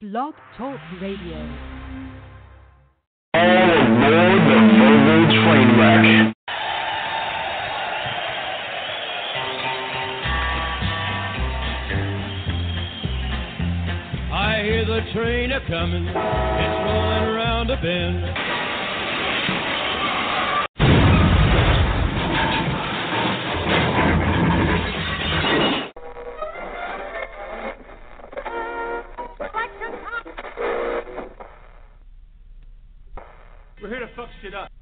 Blog Talk Radio. All aboard the Verbal train wreck. I hear the train a comin', it's rollin' around a bend. Shit up.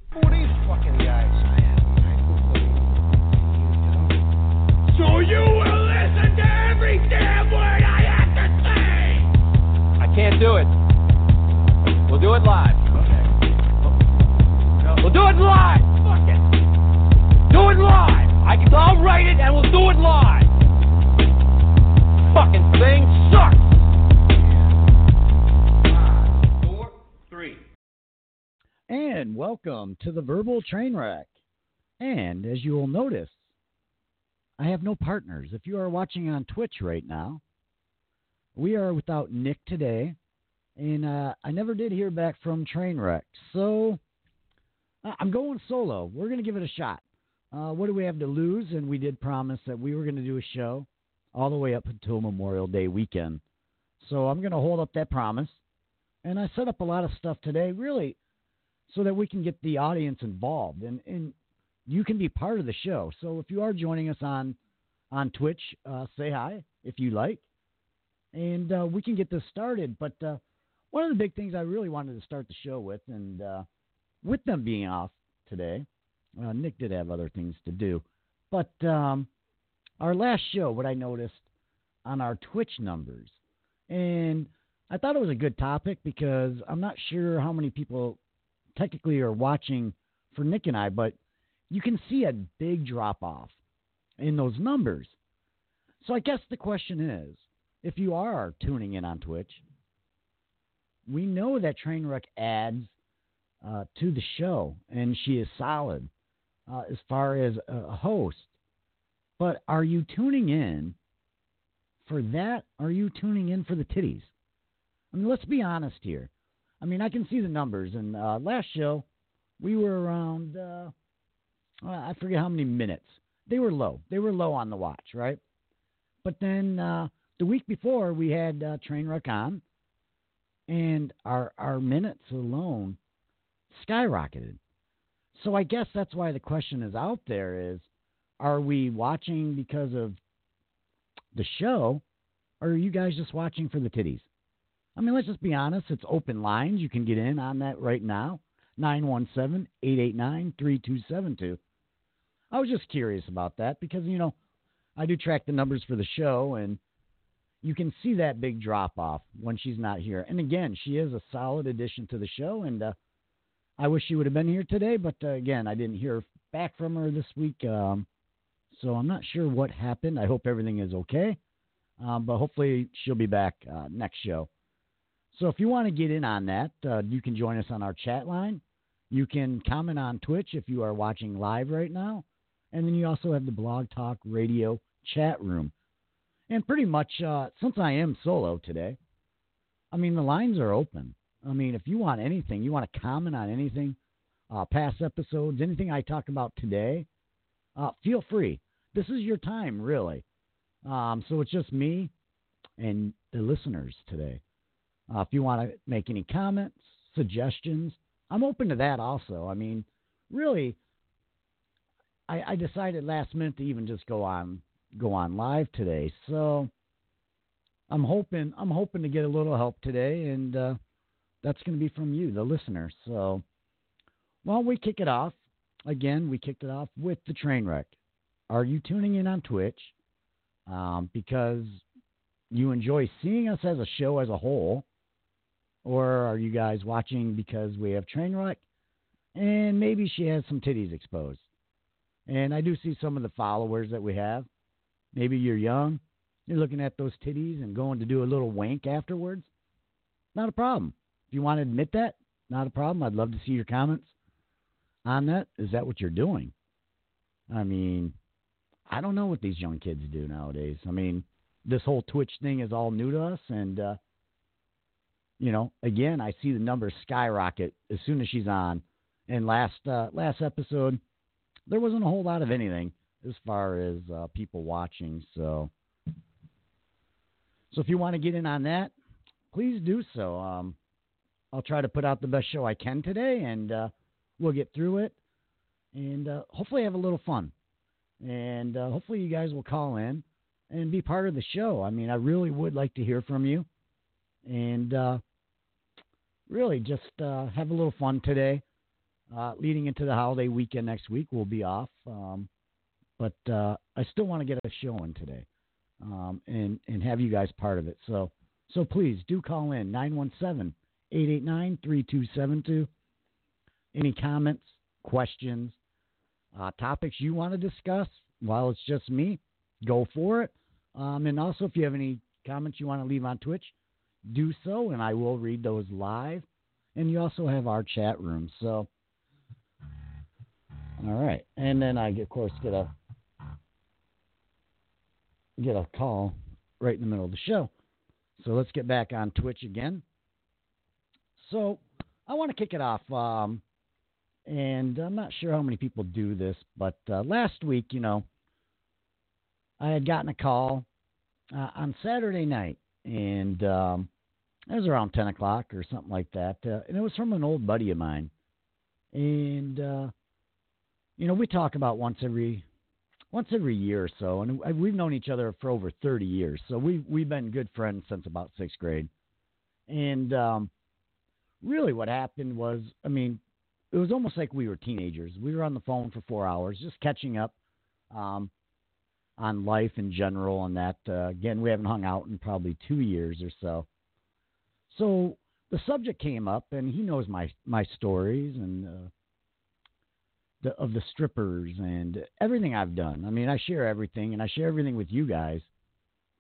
Welcome to the Verbal Train Wreck. And as you will notice, I have no partners. If you are watching on Twitch right now, we are without Nick today. And uh, I never did hear back from Trainwreck. So uh, I'm going solo. We're going to give it a shot. Uh, what do we have to lose? And we did promise that we were going to do a show all the way up until Memorial Day weekend. So I'm going to hold up that promise. And I set up a lot of stuff today, really, so that we can get the audience involved and, and you can be part of the show. So if you are joining us on on Twitch, uh, say hi if you like, and uh, we can get this started. But uh, one of the big things I really wanted to start the show with, and uh, with them being off today, uh, Nick did have other things to do, but um, our last show, what I noticed on our Twitch numbers, and I thought it was a good topic because I'm not sure how many people technically are watching for Nick and I, but you can see a big drop off in those numbers. So I guess the question is if you are tuning in on Twitch, we know that Trainwreck adds uh, to the show, and she is solid uh, as far as a host. But are you tuning in for that? Are you tuning in for the titties? I mean, let's be honest here. I mean, I can see the numbers, and uh, last show we were around. Uh, uh, I forget how many minutes. They were low. They were low on the watch, right? But then uh, the week before, we had uh, Trainwreck on, and our our minutes alone skyrocketed. So I guess that's why the question is out there: is are we watching because of the show, or are you guys just watching for the titties? I mean, let's just be honest. It's open lines. You can get in on that right now. 917 889 3272. I was just curious about that because, you know, I do track the numbers for the show and you can see that big drop off when she's not here. And again, she is a solid addition to the show. And uh, I wish she would have been here today, but uh, again, I didn't hear back from her this week. Um, so I'm not sure what happened. I hope everything is okay. Um, but hopefully she'll be back uh, next show. So if you want to get in on that, uh, you can join us on our chat line. You can comment on Twitch if you are watching live right now. And then you also have the Blog Talk Radio chat room. And pretty much, uh, since I am solo today, I mean, the lines are open. I mean, if you want anything, you want to comment on anything, uh, past episodes, anything I talk about today, uh, feel free. This is your time, really. Um, so it's just me and the listeners today. Uh, if you want to make any comments, suggestions, I'm open to that also. I mean, really, I, I decided last minute to even just go on go on live today. So I'm hoping I'm hoping to get a little help today, and uh, that's going to be from you, the listener. So, while we kick it off again. We kicked it off with the train wreck. Are you tuning in on Twitch? Um, because you enjoy seeing us as a show as a whole, or are you guys watching because we have train wreck, and maybe she has some titties exposed? And I do see some of the followers that we have. Maybe you're young, you're looking at those titties and going to do a little wank afterwards. Not a problem. If you want to admit that, not a problem. I'd love to see your comments on that. Is that what you're doing? I mean, I don't know what these young kids do nowadays. I mean, this whole Twitch thing is all new to us, and uh, you know, again, I see the numbers skyrocket as soon as she's on. And last uh, last episode, there wasn't a whole lot of anything as far as uh, people watching. So, so if you want to get in on that, please do so. Um, I'll try to put out the best show I can today, and uh, we'll get through it, and uh, hopefully have a little fun. And uh, hopefully you guys will call in and be part of the show. I mean, I really would like to hear from you, and uh, really just uh, have a little fun today. Uh, leading into the holiday weekend next week, we'll be off, um, but uh, I still want to get a show in today, um, and and have you guys part of it. So so please do call in 917 889 3272. Any comments, questions, uh, topics you want to discuss while it's just me, go for it. Um, and also, if you have any comments you want to leave on Twitch, do so, and I will read those live. And you also have our chat room. So, all right. And then I, of course, get a get a call right in the middle of the show. So let's get back on Twitch again. So I want to kick it off. Um, and I'm not sure how many people do this, but uh, last week, you know, I had gotten a call uh, on Saturday night, and um, it was around 10 o'clock or something like that, uh, and it was from an old buddy of mine. And uh, you know, we talk about once every once every year or so, and we've known each other for over 30 years, so we have we've been good friends since about sixth grade. And um, really, what happened was, I mean, it was almost like we were teenagers. We were on the phone for four hours, just catching up um, on life in general. And that, uh, again, we haven't hung out in probably two years or so. So the subject came up, and he knows my my stories and uh, the of the strippers and everything I've done. I mean, I share everything, and I share everything with you guys,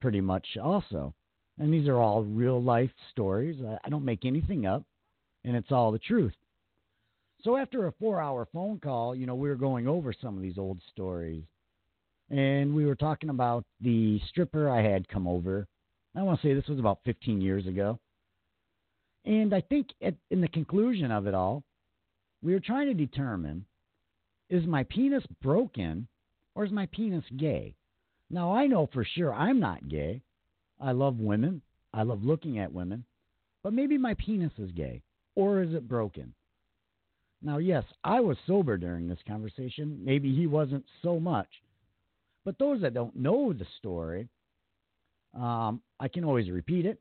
pretty much also. And these are all real life stories. I, I don't make anything up, and it's all the truth. So after a four hour phone call, you know, we were going over some of these old stories. And we were talking about the stripper I had come over. I want to say this was about 15 years ago. And I think at, in the conclusion of it all, we were trying to determine is my penis broken or is my penis gay? Now, I know for sure I'm not gay. I love women, I love looking at women, but maybe my penis is gay or is it broken? Now, yes, I was sober during this conversation. Maybe he wasn't so much. But those that don't know the story, um, I can always repeat it.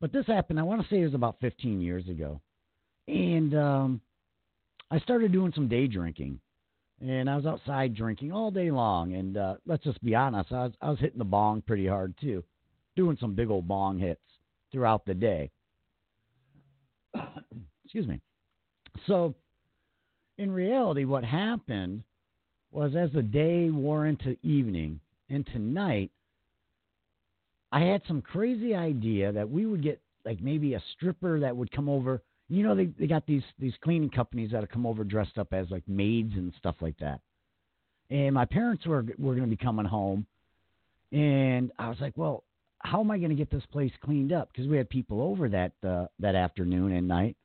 But this happened, I want to say it was about 15 years ago. And um, I started doing some day drinking. And I was outside drinking all day long. And uh, let's just be honest, I was, I was hitting the bong pretty hard too, doing some big old bong hits throughout the day. Excuse me. So in reality, what happened was as the day wore into evening, into night, I had some crazy idea that we would get like maybe a stripper that would come over. You know, they, they got these, these cleaning companies that come over dressed up as like maids and stuff like that. And my parents were, were going to be coming home. And I was like, well, how am I going to get this place cleaned up? Because we had people over that uh, that afternoon and night.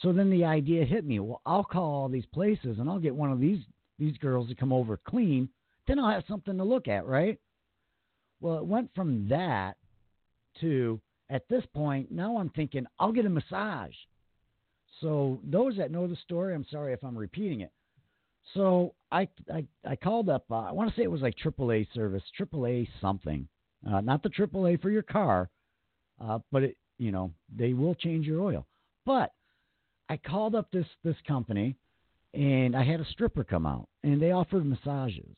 So then the idea hit me. Well, I'll call all these places and I'll get one of these these girls to come over clean. Then I'll have something to look at, right? Well, it went from that to at this point now I'm thinking I'll get a massage. So those that know the story, I'm sorry if I'm repeating it. So I I, I called up. Uh, I want to say it was like AAA service, AAA something, uh, not the AAA for your car, uh, but it you know they will change your oil. But I called up this this company, and I had a stripper come out, and they offered massages.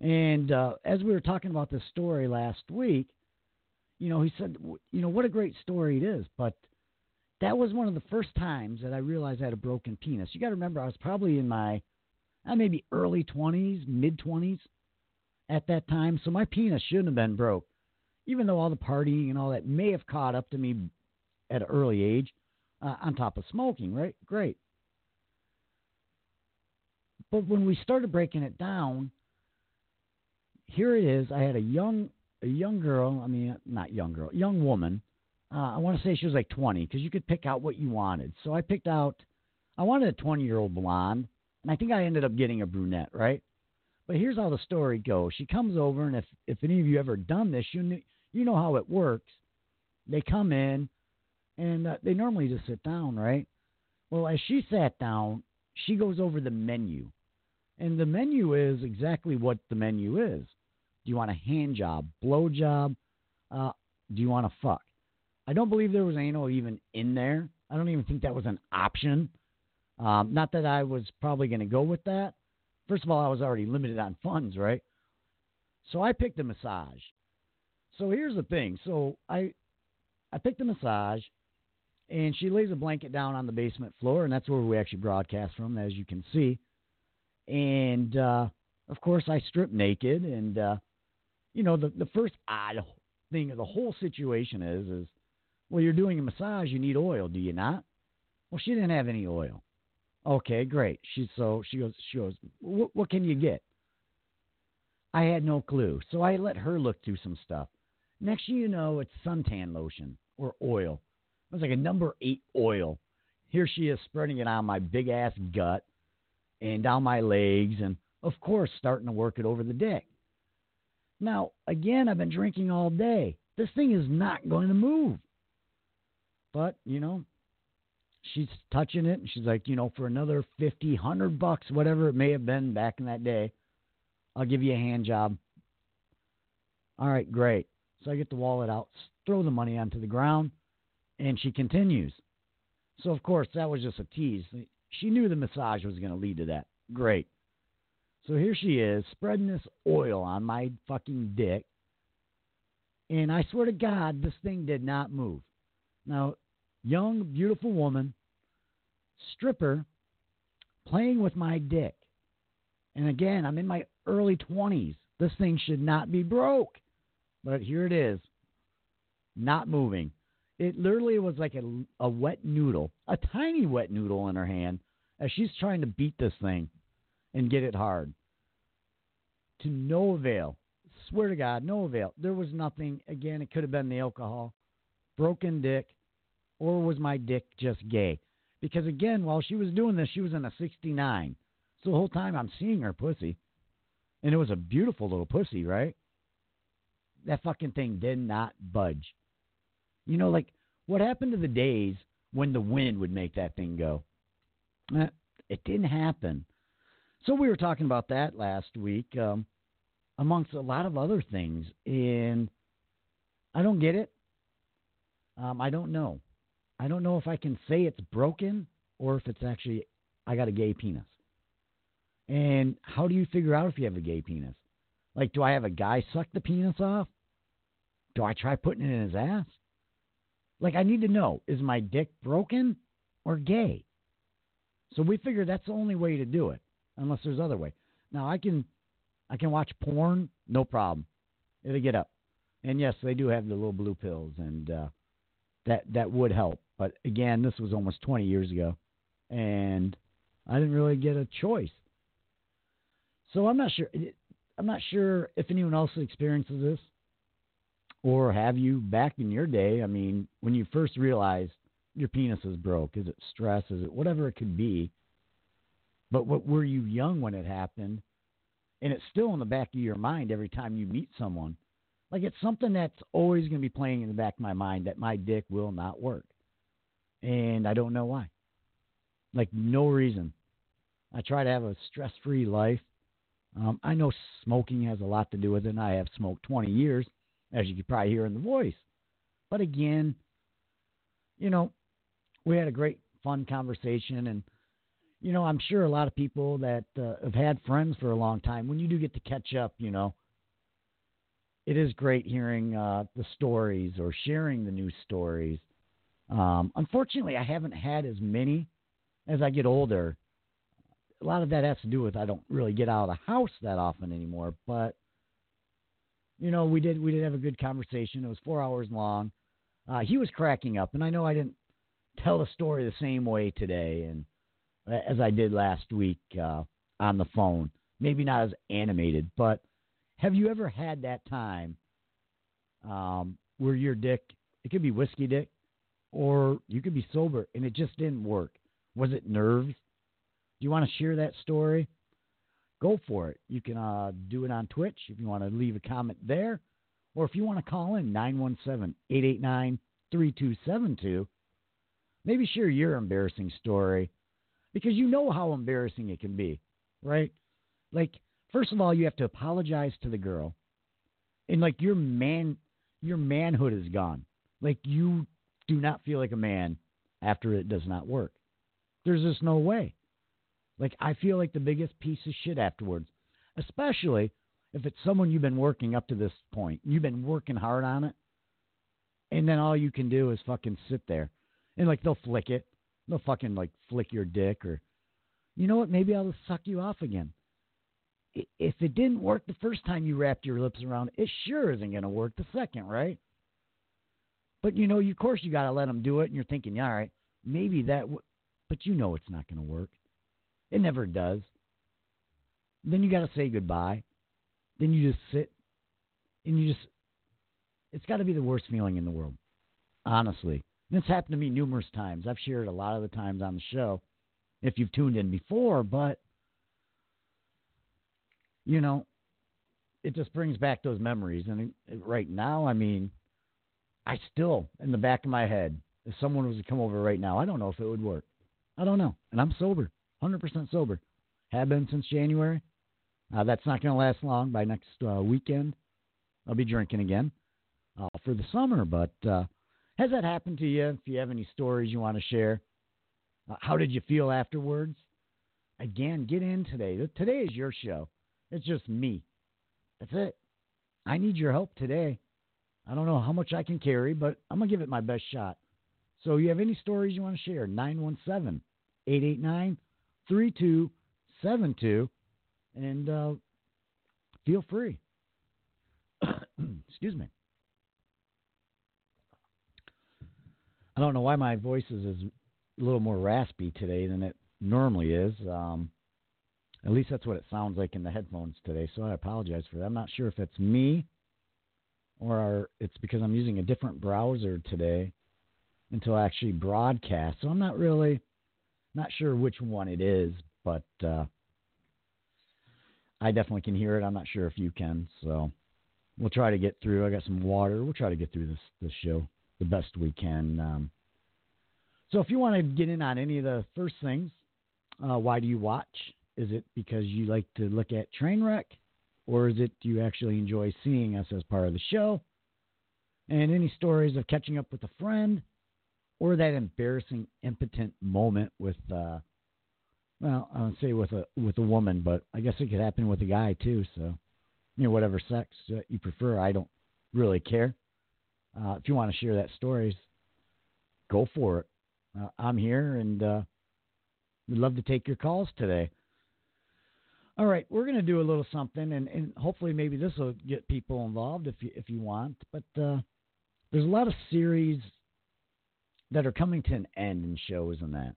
And uh, as we were talking about this story last week, you know, he said, you know, what a great story it is, but that was one of the first times that I realized I had a broken penis. You got to remember, I was probably in my uh, maybe early 20s, mid 20s at that time, so my penis shouldn't have been broke. Even though all the partying and all that may have caught up to me at an early age, uh, on top of smoking, right? Great. But when we started breaking it down, here it is. I had a young a young girl. I mean, not young girl, young woman. uh, I want to say she was like 20 because you could pick out what you wanted. So I picked out, I wanted a 20 year old blonde, and I think I ended up getting a brunette, right? But here's how the story goes. She comes over, and if if any of you ever done this, you kn- you know how it works. They come in, and uh, they normally just sit down, right? Well, as she sat down, she goes over the menu, and the menu is exactly what the menu is. Do you want a hand job, blow job? Uh, do you want to fuck? I don't believe there was anal even in there. I don't even think that was an option. Um, not that I was probably going to go with that. First of all, I was already limited on funds, right? So I picked a massage. So here's the thing. So I I picked a massage, and she lays a blanket down on the basement floor, and that's where we actually broadcast from, as you can see. And uh, of course, I strip naked, and uh, you know the the first odd thing of the whole situation is is well, you're doing a massage, you need oil, do you not? Well, she didn't have any oil. Okay, great. She so she goes she goes, what, what can you get? I had no clue, so I let her look through some stuff. Next thing you know, it's suntan lotion or oil. It was like a number eight oil. Here she is spreading it on my big ass gut and down my legs, and of course starting to work it over the dick. Now, again, I've been drinking all day. This thing is not going to move. But, you know, she's touching it and she's like, you know, for another 50, 100 bucks, whatever it may have been back in that day, I'll give you a hand job. All right, great. So I get the wallet out, throw the money onto the ground, and she continues. So, of course, that was just a tease. She knew the massage was going to lead to that. Great. So here she is, spreading this oil on my fucking dick. And I swear to God, this thing did not move. Now, young, beautiful woman, stripper, playing with my dick. And again, I'm in my early 20s. This thing should not be broke. But here it is, not moving. It literally was like a, a wet noodle, a tiny wet noodle in her hand as she's trying to beat this thing and get it hard. To no avail. Swear to God, no avail. There was nothing. Again, it could have been the alcohol, broken dick, or was my dick just gay? Because again, while she was doing this, she was in a 69. So the whole time I'm seeing her pussy. And it was a beautiful little pussy, right? That fucking thing did not budge. You know, like what happened to the days when the wind would make that thing go? Eh, it didn't happen. So we were talking about that last week, um, amongst a lot of other things. And I don't get it. Um, I don't know. I don't know if I can say it's broken or if it's actually I got a gay penis. And how do you figure out if you have a gay penis? Like, do I have a guy suck the penis off? Do I try putting it in his ass? Like, I need to know is my dick broken or gay? So we figure that's the only way to do it, unless there's other way. Now I can, I can watch porn, no problem. It'll get up, and yes, they do have the little blue pills, and uh, that that would help. But again, this was almost 20 years ago, and I didn't really get a choice. So I'm not sure. I'm not sure if anyone else experiences this, or have you back in your day? I mean, when you first realized your penis is broke, is it stress? Is it whatever it could be? But what were you young when it happened? And it's still in the back of your mind every time you meet someone. Like it's something that's always going to be playing in the back of my mind that my dick will not work. And I don't know why. Like no reason. I try to have a stress free life. Um, I know smoking has a lot to do with it, and I have smoked 20 years, as you could probably hear in the voice. But again, you know, we had a great, fun conversation, and you know, I'm sure a lot of people that uh, have had friends for a long time, when you do get to catch up, you know, it is great hearing uh, the stories or sharing the news stories. Um, unfortunately, I haven't had as many as I get older. A lot of that has to do with I don't really get out of the house that often anymore. But you know, we did we did have a good conversation. It was four hours long. Uh, he was cracking up, and I know I didn't tell the story the same way today, and uh, as I did last week uh, on the phone. Maybe not as animated, but have you ever had that time um, where your dick It could be whiskey dick, or you could be sober and it just didn't work. Was it nerves? Do you want to share that story? Go for it. You can uh, do it on Twitch if you want to leave a comment there, or if you want to call in 917 889 3272. Maybe share your embarrassing story because you know how embarrassing it can be, right? Like, first of all, you have to apologize to the girl, and like your man, your manhood is gone. Like you do not feel like a man after it does not work. There's just no way. Like I feel like the biggest piece of shit afterwards, especially if it's someone you've been working up to this point. You've been working hard on it, and then all you can do is fucking sit there, and like they'll flick it, they'll fucking like flick your dick, or you know what? Maybe I'll suck you off again. If it didn't work the first time you wrapped your lips around it, sure isn't going to work the second, right? But you know, of course, you got to let them do it, and you're thinking, all right, maybe that, w-. but you know it's not going to work. It never does. Then you got to say goodbye. Then you just sit, and you just, it's got to be the worst feeling in the world, honestly. It's happened to me numerous times. I've shared a lot of the times on the show, if you've tuned in before, but you know, it just brings back those memories. And right now, I mean, I still, in the back of my head, if someone was to come over right now, I don't know if it would work. I don't know. And I'm sober, 100% sober. Have been since January. Uh, that's not going to last long. By next uh, weekend, I'll be drinking again uh, for the summer. But uh, has that happened to you? If you have any stories you want to share, uh, how did you feel afterwards? Again, get in today. Today is your show. It's just me. That's it. I need your help today. I don't know how much I can carry, but I'm going to give it my best shot. So, you have any stories you want to share? 917 889 3272. And uh, feel free. Excuse me. I don't know why my voice is a little more raspy today than it normally is. Um, at least that's what it sounds like in the headphones today. So I apologize for that. I'm not sure if it's me or it's because I'm using a different browser today until I actually broadcast. So I'm not really not sure which one it is, but uh, I definitely can hear it. I'm not sure if you can. So we'll try to get through. I got some water. We'll try to get through this this show the best we can. Um, so if you want to get in on any of the first things, uh, why do you watch? Is it because you like to look at train wreck, Or is it do you actually enjoy seeing us as part of the show? And any stories of catching up with a friend or that embarrassing, impotent moment with, uh, well, I would say with a with a woman, but I guess it could happen with a guy too. So, you know, whatever sex you prefer, I don't really care. Uh, if you want to share that stories, go for it. Uh, I'm here, and uh, we'd love to take your calls today. All right, we're going to do a little something, and, and hopefully maybe this will get people involved if you if you want. But uh, there's a lot of series that are coming to an end in shows and that,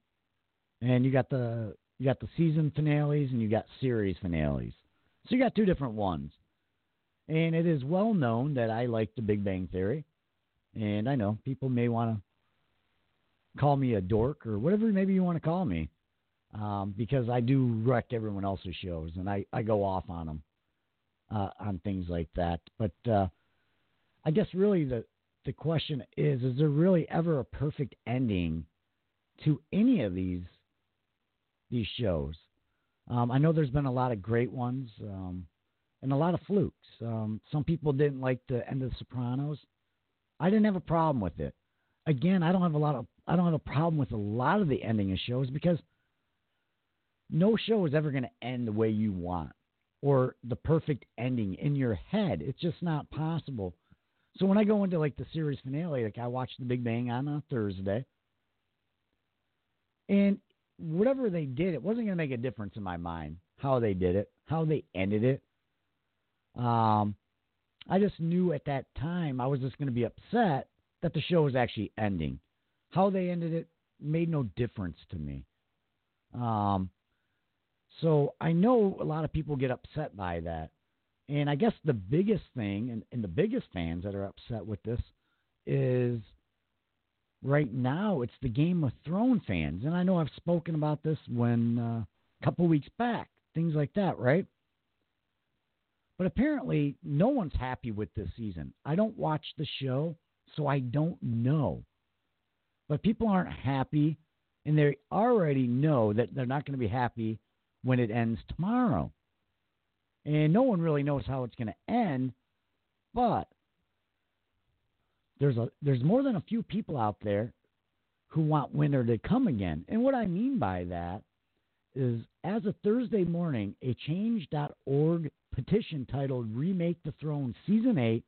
and you got the you got the season finales and you got series finales. So you got two different ones, and it is well known that I like The Big Bang Theory, and I know people may want to call me a dork or whatever maybe you want to call me um, because I do wreck everyone else's shows and I, I go off on them uh, on things like that. But uh, I guess really the the question is: Is there really ever a perfect ending to any of these these shows? Um, I know there's been a lot of great ones um, and a lot of flukes. Um, some people didn't like the end of The Sopranos. I didn't have a problem with it. Again, I don't have a lot of I don't have a problem with a lot of the ending of shows because no show is ever going to end the way you want or the perfect ending in your head. It's just not possible. So when I go into like the series finale, like I watched The Big Bang on a Thursday, and whatever they did, it wasn't going to make a difference in my mind how they did it, how they ended it. Um, I just knew at that time I was just going to be upset that the show was actually ending. How they ended it made no difference to me. Um, so I know a lot of people get upset by that. And I guess the biggest thing and, and the biggest fans that are upset with this is right now it's the Game of Thrones fans, and I know I've spoken about this when uh, a couple weeks back, things like that, right? But apparently, no one's happy with this season. I don't watch the show, so I don't know. But people aren't happy, and they already know that they're not going to be happy when it ends tomorrow. And no one really knows how it's going to end, but there's a there's more than a few people out there who want winter to come again. And what I mean by that is as of Thursday morning, a change.org petition titled Remake the Throne Season 8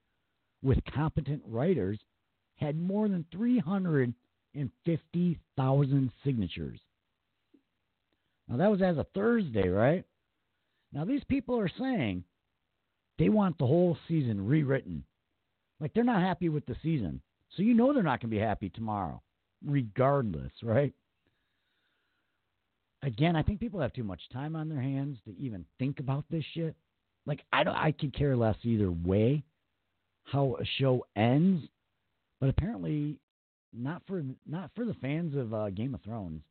with competent writers had more than 350,000 signatures. Now, that was as of Thursday, right? Now, these people are saying they want the whole season rewritten. Like, they're not happy with the season. So, you know, they're not going to be happy tomorrow, regardless, right? Again, I think people have too much time on their hands to even think about this shit. Like, I don't, I could care less either way how a show ends, but apparently not for not for the fans of uh, Game of Thrones,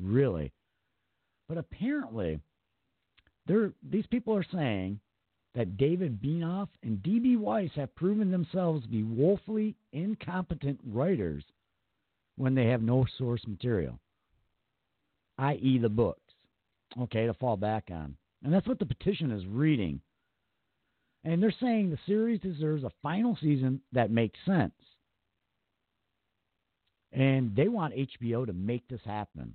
really. But apparently, they're, these people are saying that David Benioff and D.B. Weiss have proven themselves to be woefully incompetent writers when they have no source material, i.e., the books, okay, to fall back on. And that's what the petition is reading. And they're saying the series deserves a final season that makes sense. And they want HBO to make this happen.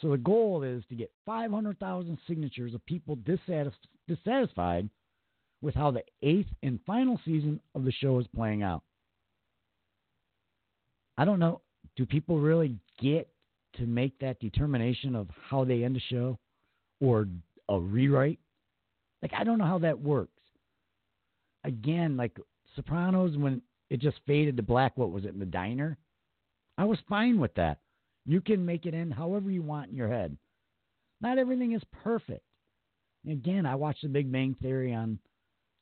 So the goal is to get 500,000 signatures of people dissatisf- dissatisfied with how the eighth and final season of the show is playing out. I don't know. Do people really get to make that determination of how they end a show or a rewrite? Like, I don't know how that works. Again, like Sopranos, when it just faded to black, what was it, in the diner? I was fine with that. You can make it end however you want in your head. Not everything is perfect. Again, I watched The Big Bang Theory on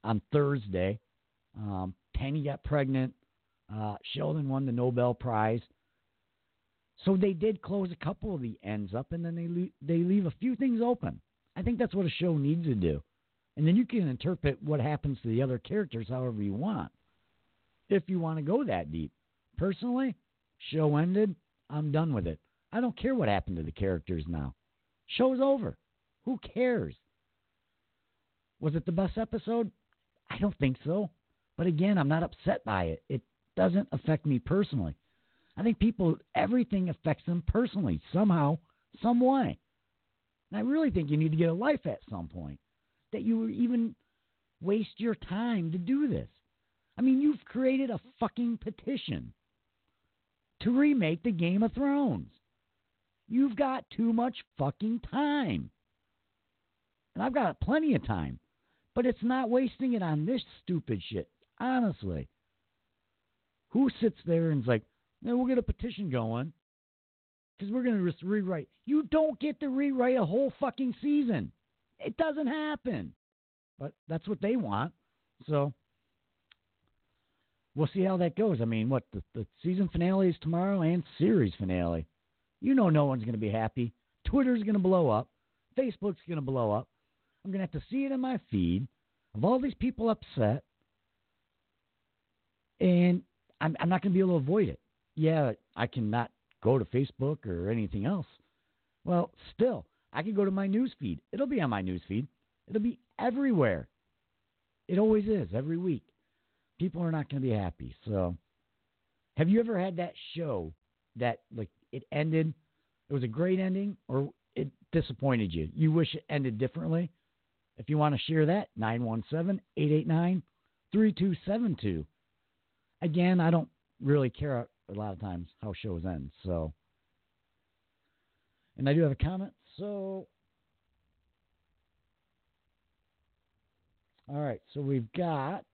on Thursday. Um, Penny got pregnant. Uh, Sheldon won the Nobel Prize. So they did close a couple of the ends up, and then they le- they leave a few things open. I think that's what a show needs to do, and then you can interpret what happens to the other characters however you want, if you want to go that deep. Personally, show ended. I'm done with it. I don't care what happened to the characters now. Show's over. Who cares? Was it the best episode? I don't think so. But again, I'm not upset by it. It doesn't affect me personally. I think people, everything affects them personally, somehow, some way. And I really think you need to get a life at some point. That you even waste your time to do this. I mean, you've created a fucking petition to remake the Game of Thrones. You've got too much fucking time. And I've got plenty of time. But it's not wasting it on this stupid shit. Honestly. Who sits there and's like, "Man, we'll get a petition going because we're going to just rewrite. You don't get to rewrite a whole fucking season. It doesn't happen. But that's what they want. So we'll see how that goes. I mean, what the, the season finale is tomorrow and series finale. You know, no one's going to be happy. Twitter's going to blow up. Facebook's going to blow up. I'm going to have to see it in my feed of all these people upset, and I'm, I'm not going to be able to avoid it. Yeah, I cannot go to Facebook or anything else. Well, still, I can go to my news feed. It'll be on my news feed. It'll be everywhere. It always is every week. People are not going to be happy. So, have you ever had that show that like it ended? It was a great ending, or it disappointed you? You wish it ended differently? If you want to share that, 917 889 3272. Again, I don't really care a lot of times how shows end. So, and I do have a comment. So, all right. So we've got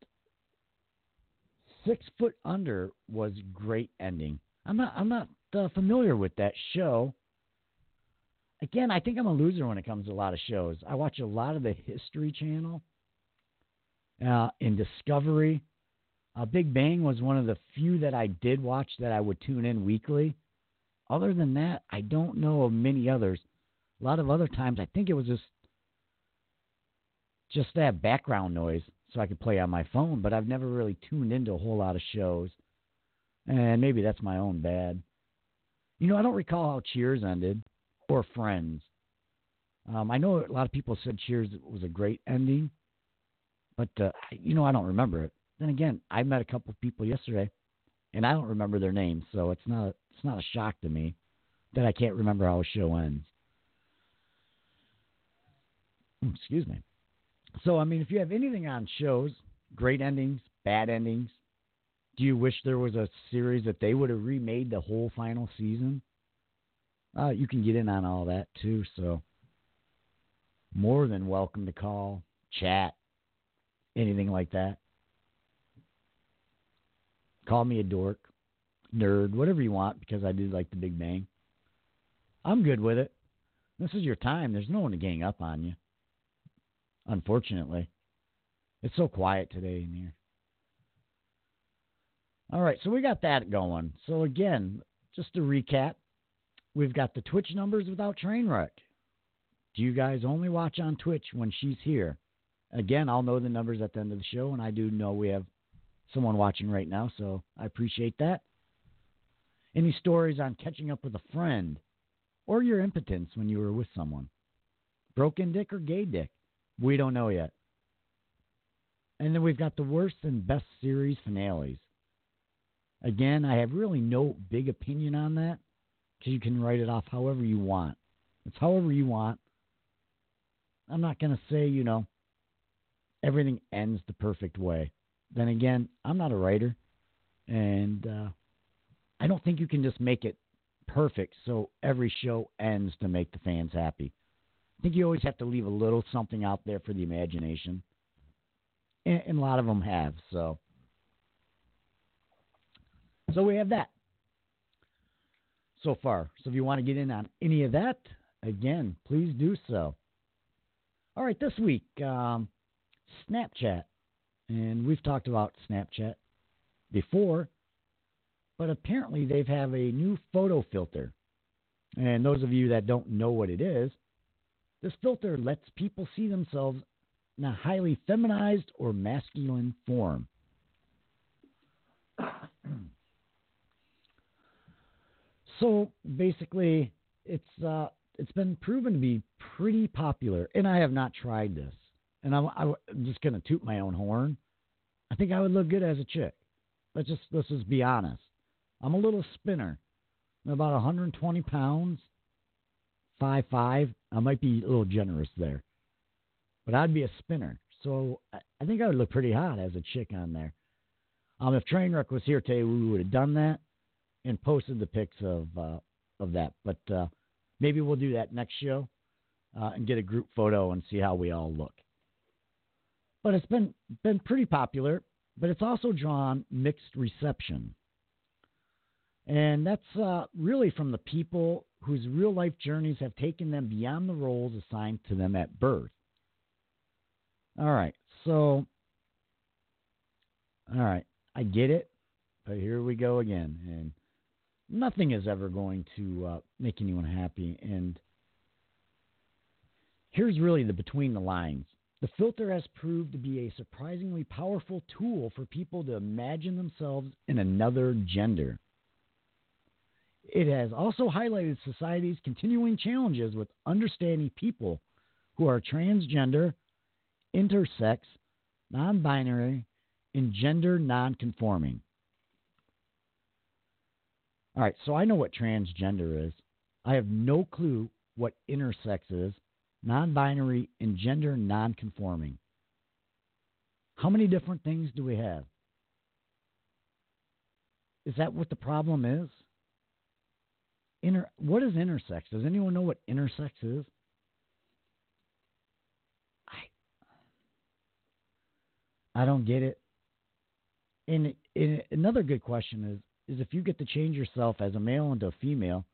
Six Foot Under was great ending. I'm not. I'm not uh, familiar with that show. Again, I think I'm a loser when it comes to a lot of shows. I watch a lot of the History Channel, uh, in Discovery. Uh, Big Bang was one of the few that I did watch that I would tune in weekly. Other than that, I don't know of many others. A lot of other times, I think it was just just that background noise so I could play on my phone. But I've never really tuned into a whole lot of shows, and maybe that's my own bad. You know, I don't recall how Cheers ended or Friends. Um, I know a lot of people said Cheers was a great ending, but uh, you know, I don't remember it. Then again, I met a couple of people yesterday, and I don't remember their names, so it's not it's not a shock to me that I can't remember how a show ends. Excuse me. So, I mean, if you have anything on shows, great endings, bad endings, do you wish there was a series that they would have remade the whole final season? Uh, you can get in on all that too. So, more than welcome to call, chat, anything like that. Call me a dork, nerd, whatever you want, because I do like the Big Bang. I'm good with it. This is your time. There's no one to gang up on you. Unfortunately, it's so quiet today in here. All right, so we got that going. So again, just to recap, we've got the Twitch numbers without Trainwreck. Do you guys only watch on Twitch when she's here? Again, I'll know the numbers at the end of the show, and I do know we have someone watching right now, so I appreciate that. Any stories on catching up with a friend or your impotence when you were with someone? Broken dick or gay dick? We don't know yet. And then we've got the worst and best series finales. Again, I have really no big opinion on that because you can write it off however you want. It's however you want. I'm not going to say, you know, everything ends the perfect way. Then again, I'm not a writer, and uh, I don't think you can just make it perfect so every show ends to make the fans happy. I think you always have to leave a little something out there for the imagination, and, and a lot of them have. So, so we have that so far. So if you want to get in on any of that, again, please do so. All right, this week, um, Snapchat. And we've talked about Snapchat before, but apparently they have have a new photo filter. And those of you that don't know what it is, this filter lets people see themselves in a highly feminized or masculine form. so basically, it's uh, it's been proven to be pretty popular, and I have not tried this. And I'm, I'm just going to toot my own horn. I think I would look good as a chick. Let's just let's just be honest. I'm a little spinner. I'm about 120 pounds, five five. I might be a little generous there, but I'd be a spinner. So I think I would look pretty hot as a chick on there. Um, if Trainwreck was here today, we would have done that and posted the pics of uh, of that. But uh, maybe we'll do that next show uh, and get a group photo and see how we all look. But it's been been pretty popular, but it's also drawn mixed reception. And that's uh, really from the people whose real life journeys have taken them beyond the roles assigned to them at birth. All right, so, all right, I get it, but here we go again. And nothing is ever going to uh, make anyone happy. And here's really the between the lines. The filter has proved to be a surprisingly powerful tool for people to imagine themselves in another gender. It has also highlighted society's continuing challenges with understanding people who are transgender, intersex, non binary, and gender non conforming. All right, so I know what transgender is. I have no clue what intersex is, non binary, and gender non conforming. How many different things do we have? Is that what the problem is? Inter, what is intersex? Does anyone know what intersex is? I, I don't get it. And, and another good question is is if you get to change yourself as a male into a female,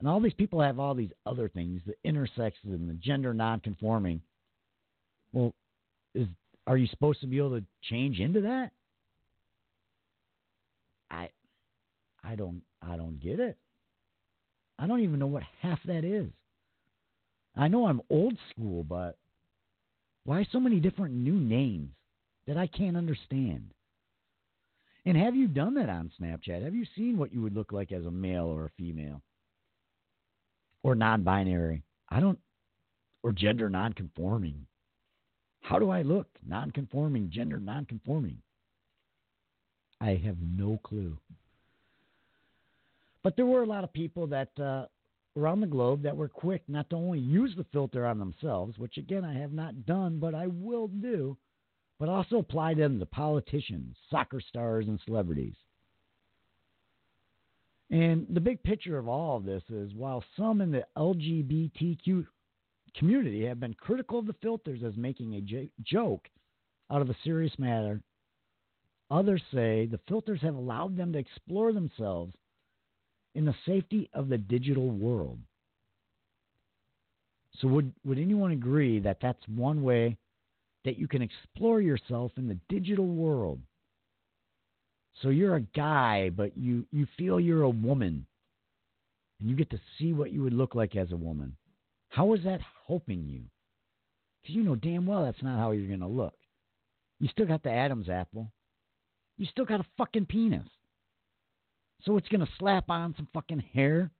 and all these people have all these other things, the intersex and the gender nonconforming. Well, is are you supposed to be able to change into that? I I don't I don't get it. I don't even know what half that is. I know I'm old school, but why so many different new names that I can't understand? And have you done that on Snapchat? Have you seen what you would look like as a male or a female? Or non binary? I don't, or gender non conforming. How do I look? Non conforming, gender non conforming. I have no clue. But there were a lot of people that uh, around the globe that were quick not to only use the filter on themselves, which again I have not done, but I will do, but also apply them to politicians, soccer stars, and celebrities. And the big picture of all of this is while some in the LGBTQ community have been critical of the filters as making a j- joke out of a serious matter, others say the filters have allowed them to explore themselves in the safety of the digital world. So, would, would anyone agree that that's one way that you can explore yourself in the digital world? So, you're a guy, but you, you feel you're a woman, and you get to see what you would look like as a woman. How is that helping you? Because you know damn well that's not how you're going to look. You still got the Adam's apple. You still got a fucking penis. So it's going to slap on some fucking hair.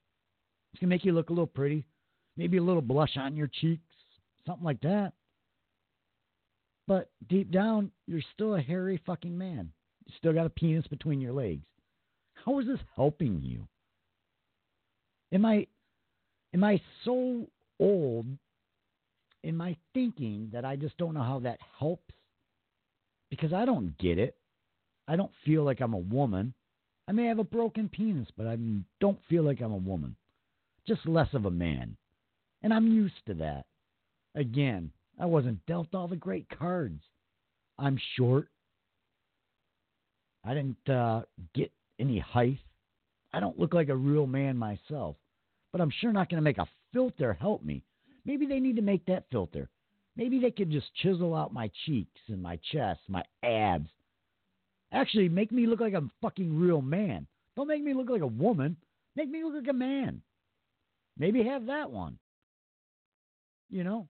It's going to make you look a little pretty. Maybe a little blush on your cheeks. Something like that. But deep down, you're still a hairy fucking man. You still got a penis between your legs. How is this helping you? Am I am I so old in my thinking that I just don't know how that helps? Because I don't get it. I don't feel like I'm a woman. I may have a broken penis, but I don't feel like I'm a woman. Just less of a man. And I'm used to that. Again, I wasn't dealt all the great cards. I'm short. I didn't uh, get any height. I don't look like a real man myself. But I'm sure not going to make a filter help me. Maybe they need to make that filter. Maybe they could just chisel out my cheeks and my chest, my abs, Actually, make me look like a fucking real man. Don't make me look like a woman. Make me look like a man. Maybe have that one. You know?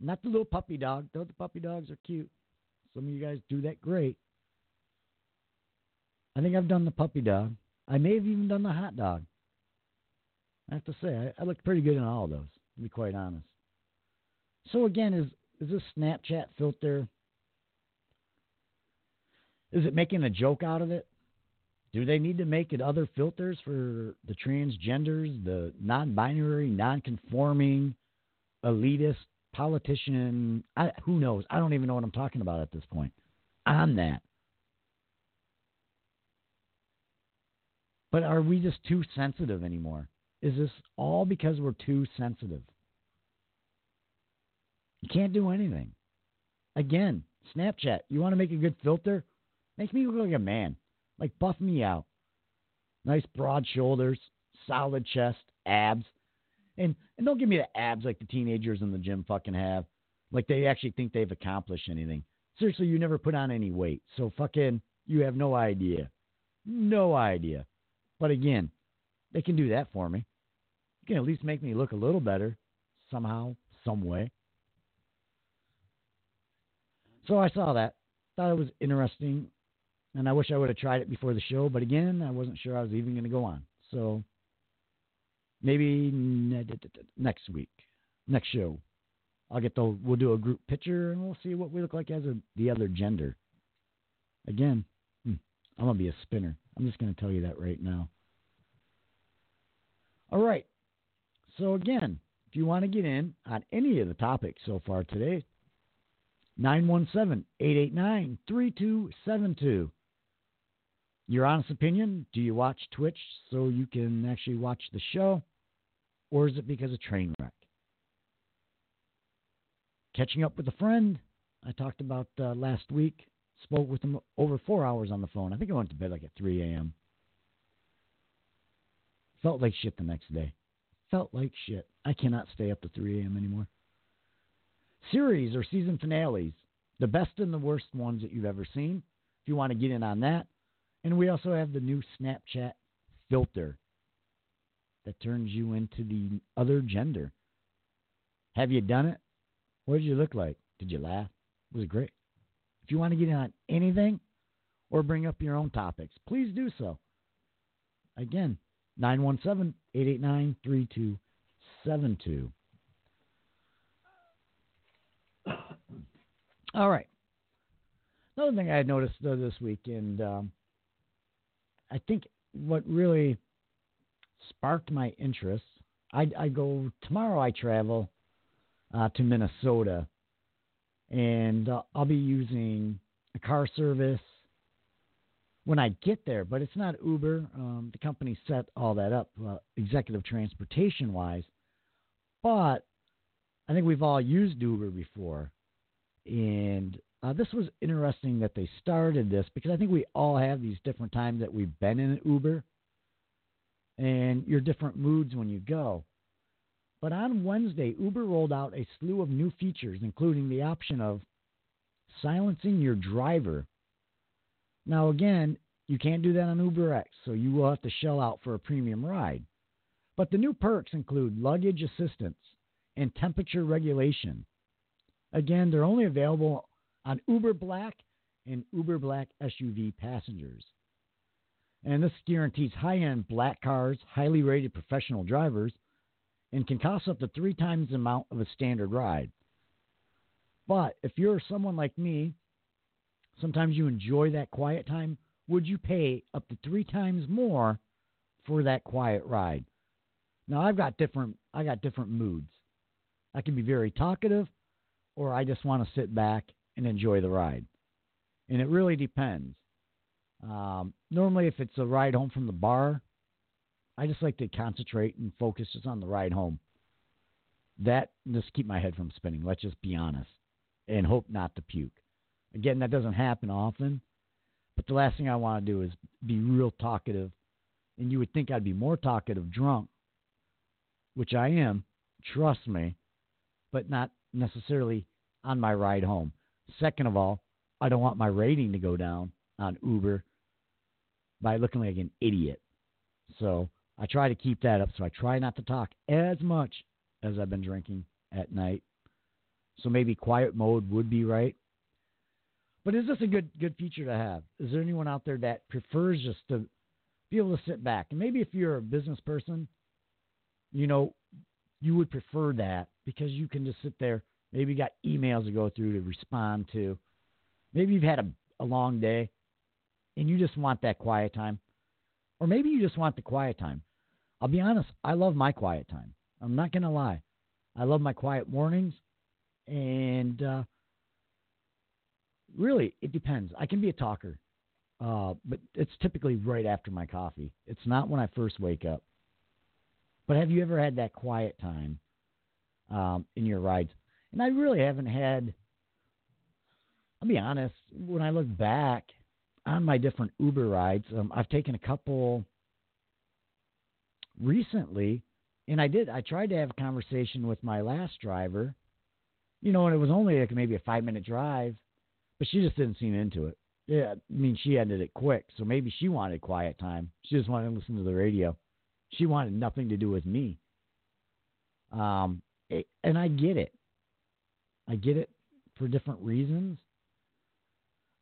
Not the little puppy dog. Though the puppy dogs are cute. Some of you guys do that great. I think I've done the puppy dog. I may have even done the hot dog. I have to say, I, I looked pretty good in all of those, to be quite honest. So again, is is this Snapchat filter is it making a joke out of it? Do they need to make it other filters for the transgenders, the non binary, non conforming, elitist, politician? I, who knows? I don't even know what I'm talking about at this point on that. But are we just too sensitive anymore? Is this all because we're too sensitive? You can't do anything. Again, Snapchat, you want to make a good filter? Make me look like a man. Like buff me out. Nice broad shoulders, solid chest, abs. And and don't give me the abs like the teenagers in the gym fucking have. Like they actually think they've accomplished anything. Seriously, you never put on any weight. So fucking you have no idea. No idea. But again, they can do that for me. You can at least make me look a little better somehow, some way. So I saw that. Thought it was interesting and I wish I would have tried it before the show, but again, I wasn't sure I was even going to go on. So maybe next week, next show, I'll get the we'll do a group picture and we'll see what we look like as a, the other gender. Again, hmm, I'm gonna be a spinner. I'm just gonna tell you that right now. All right. So again, if you want to get in on any of the topics so far today, 917 889 3272. Your honest opinion do you watch Twitch so you can actually watch the show, or is it because of Trainwreck? Catching up with a friend I talked about uh, last week, spoke with him over four hours on the phone. I think I went to bed like at 3 a.m. Felt like shit the next day. Felt like shit. I cannot stay up to 3 a.m. anymore. Series or season finales, the best and the worst ones that you've ever seen. If you want to get in on that, And we also have the new Snapchat filter that turns you into the other gender. Have you done it? What did you look like? Did you laugh? It was it great? If you want to get in on anything or bring up your own topics, please do so. Again, 917 889 3272. All right. Another thing I had noticed this weekend um, I think what really sparked my interest, I, I go tomorrow. I travel uh, to Minnesota, and uh, I'll be using a car service when I get there. But it's not Uber. Um, the company set all that up, uh, executive transportation wise. But I think we've all used Uber before, and uh, this was interesting that they started this because I think we all have these different times that we've been in an Uber and your different moods when you go. But on Wednesday, Uber rolled out a slew of new features, including the option of silencing your driver. Now, again, you can't do that on UberX, so you will have to shell out for a premium ride. But the new perks include luggage assistance and temperature regulation. Again, they're only available on Uber Black and Uber Black SUV passengers. And this guarantees high end black cars, highly rated professional drivers, and can cost up to three times the amount of a standard ride. But if you're someone like me, sometimes you enjoy that quiet time, would you pay up to three times more for that quiet ride? Now I've got different I got different moods. I can be very talkative or I just want to sit back and enjoy the ride. And it really depends. Um, normally, if it's a ride home from the bar, I just like to concentrate and focus just on the ride home. That just keep my head from spinning. Let's just be honest, and hope not to puke. Again, that doesn't happen often, but the last thing I want to do is be real talkative. And you would think I'd be more talkative drunk, which I am. Trust me, but not necessarily on my ride home. Second of all, I don't want my rating to go down on Uber by looking like an idiot. So I try to keep that up. So I try not to talk as much as I've been drinking at night. So maybe quiet mode would be right. But is this a good good feature to have? Is there anyone out there that prefers just to be able to sit back? And maybe if you're a business person, you know, you would prefer that because you can just sit there. Maybe you got emails to go through to respond to. Maybe you've had a, a long day and you just want that quiet time. Or maybe you just want the quiet time. I'll be honest, I love my quiet time. I'm not going to lie. I love my quiet mornings. And uh, really, it depends. I can be a talker, uh, but it's typically right after my coffee. It's not when I first wake up. But have you ever had that quiet time um, in your rides? And I really haven't had, I'll be honest, when I look back on my different Uber rides, um, I've taken a couple recently, and I did. I tried to have a conversation with my last driver, you know, and it was only like maybe a five minute drive, but she just didn't seem into it. Yeah, I mean, she ended it quick, so maybe she wanted quiet time. She just wanted to listen to the radio. She wanted nothing to do with me. Um, it, and I get it. I get it for different reasons.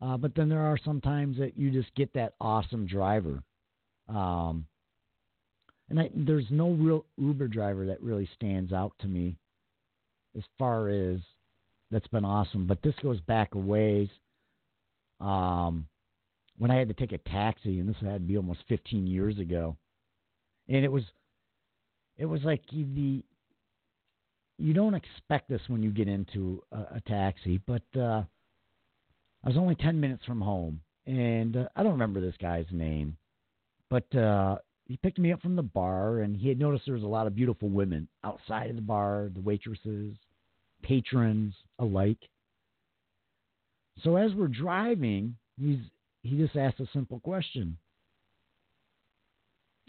Uh, but then there are some times that you just get that awesome driver. Um, and I, there's no real Uber driver that really stands out to me as far as that's been awesome. But this goes back a ways. Um, when I had to take a taxi, and this had to be almost 15 years ago, and it was, it was like the, you don't expect this when you get into a, a taxi, but uh, I was only 10 minutes from home, and uh, I don't remember this guy's name, but uh, he picked me up from the bar, and he had noticed there was a lot of beautiful women outside of the bar, the waitresses, patrons alike. So as we're driving, he's he just asked a simple question.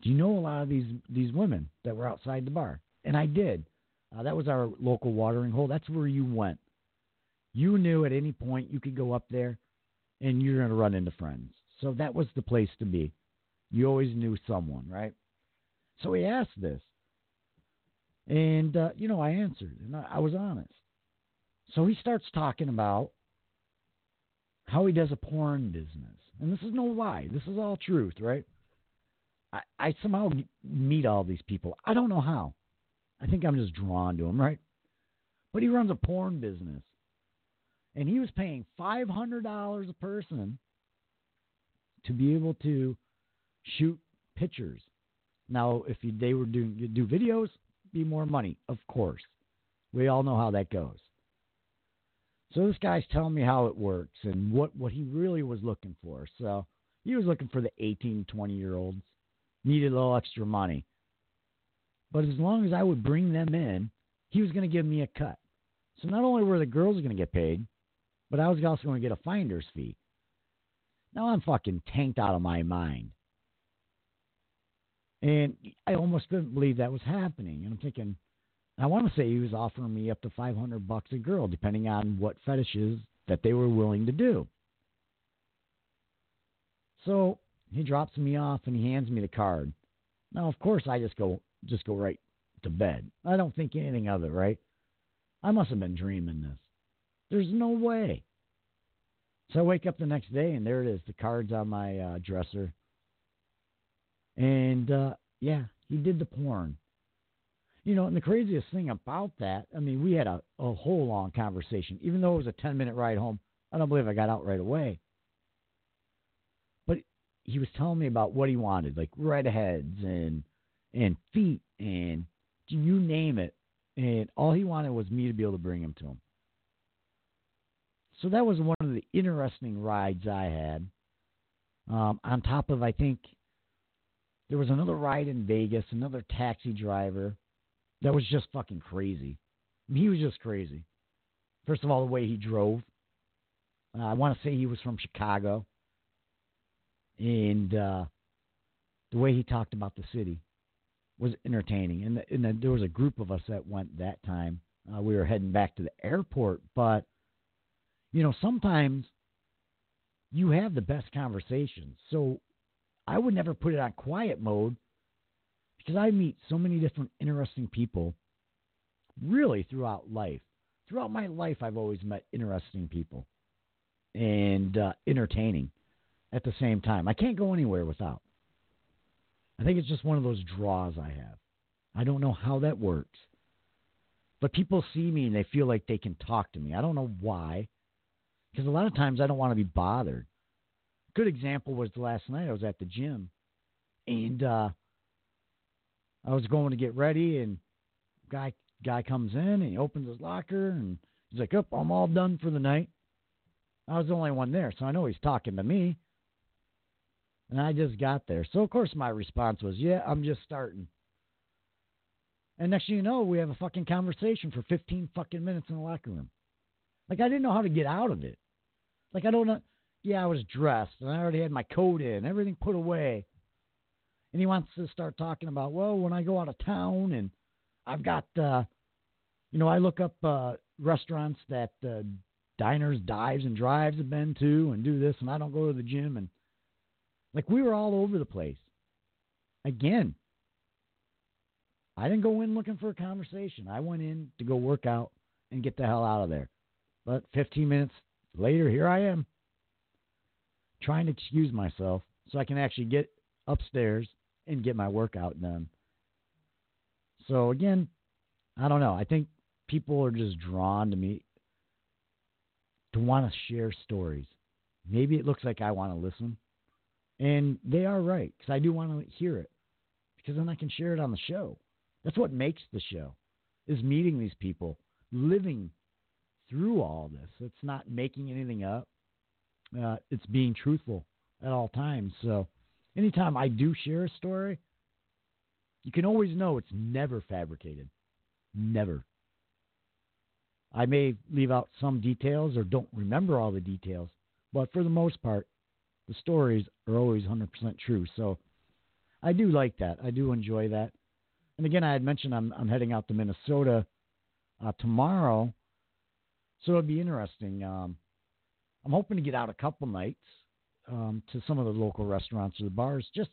Do you know a lot of these these women that were outside the bar? And I did. Uh, that was our local watering hole. That's where you went. You knew at any point you could go up there and you're going to run into friends. So that was the place to be. You always knew someone, right? So he asked this. And, uh, you know, I answered and I, I was honest. So he starts talking about how he does a porn business. And this is no lie. This is all truth, right? I, I somehow meet all these people. I don't know how. I think I'm just drawn to them, right? But he runs a porn business. And he was paying $500 a person to be able to shoot pictures. Now, if they were doing do videos, be more money, of course. We all know how that goes. So this guy's telling me how it works and what what he really was looking for. So he was looking for the 18, 20 year olds, needed a little extra money. But as long as I would bring them in, he was going to give me a cut. So not only were the girls going to get paid, but I was also going to get a finder's fee. Now I'm fucking tanked out of my mind. And I almost couldn't believe that was happening. And I'm thinking, I want to say he was offering me up to 500 bucks a girl, depending on what fetishes that they were willing to do. So he drops me off and he hands me the card. Now, of course, I just go just go right to bed. I don't think anything of it, right? I must have been dreaming this. There's no way. So I wake up the next day and there it is. The card's on my uh, dresser. And uh, yeah, he did the porn. You know, and the craziest thing about that, I mean, we had a, a whole long conversation. Even though it was a 10 minute ride home, I don't believe I got out right away. But he was telling me about what he wanted, like redheads and and feet and you name it. And all he wanted was me to be able to bring him to him. So that was one of the interesting rides I had. Um, on top of, I think, there was another ride in Vegas, another taxi driver that was just fucking crazy. He was just crazy. First of all, the way he drove. Uh, I want to say he was from Chicago. And uh, the way he talked about the city was entertaining. And, the, and the, there was a group of us that went that time. Uh, we were heading back to the airport, but you know, sometimes you have the best conversations. So I would never put it on quiet mode because I meet so many different interesting people really throughout life. Throughout my life, I've always met interesting people and uh, entertaining at the same time. I can't go anywhere without. I think it's just one of those draws I have. I don't know how that works. But people see me and they feel like they can talk to me. I don't know why. Because a lot of times I don't want to be bothered. Good example was last night I was at the gym and uh, I was going to get ready and guy guy comes in and he opens his locker and he's like, "Up, oh, I'm all done for the night." I was the only one there, so I know he's talking to me. And I just got there. So of course my response was, "Yeah, I'm just starting." And next thing you know, we have a fucking conversation for 15 fucking minutes in the locker room. Like I didn't know how to get out of it. Like I don't know. Yeah, I was dressed and I already had my coat in, everything put away. And he wants to start talking about, well, when I go out of town and I've got, uh, you know, I look up uh, restaurants that uh, diners, dives, and drives have been to and do this, and I don't go to the gym. And like we were all over the place. Again, I didn't go in looking for a conversation. I went in to go work out and get the hell out of there. But 15 minutes later, here I am trying to excuse myself so I can actually get upstairs and get my workout done. So again, I don't know. I think people are just drawn to me to want to share stories. Maybe it looks like I want to listen, and they are right because I do want to hear it because then I can share it on the show. That's what makes the show is meeting these people, living through all this. It's not making anything up. Uh, it's being truthful at all times. So, anytime I do share a story, you can always know it's never fabricated. Never. I may leave out some details or don't remember all the details, but for the most part, the stories are always 100% true. So, I do like that. I do enjoy that. And again, I had mentioned I'm, I'm heading out to Minnesota uh, tomorrow so it'll be interesting. Um, I'm hoping to get out a couple nights um, to some of the local restaurants or the bars just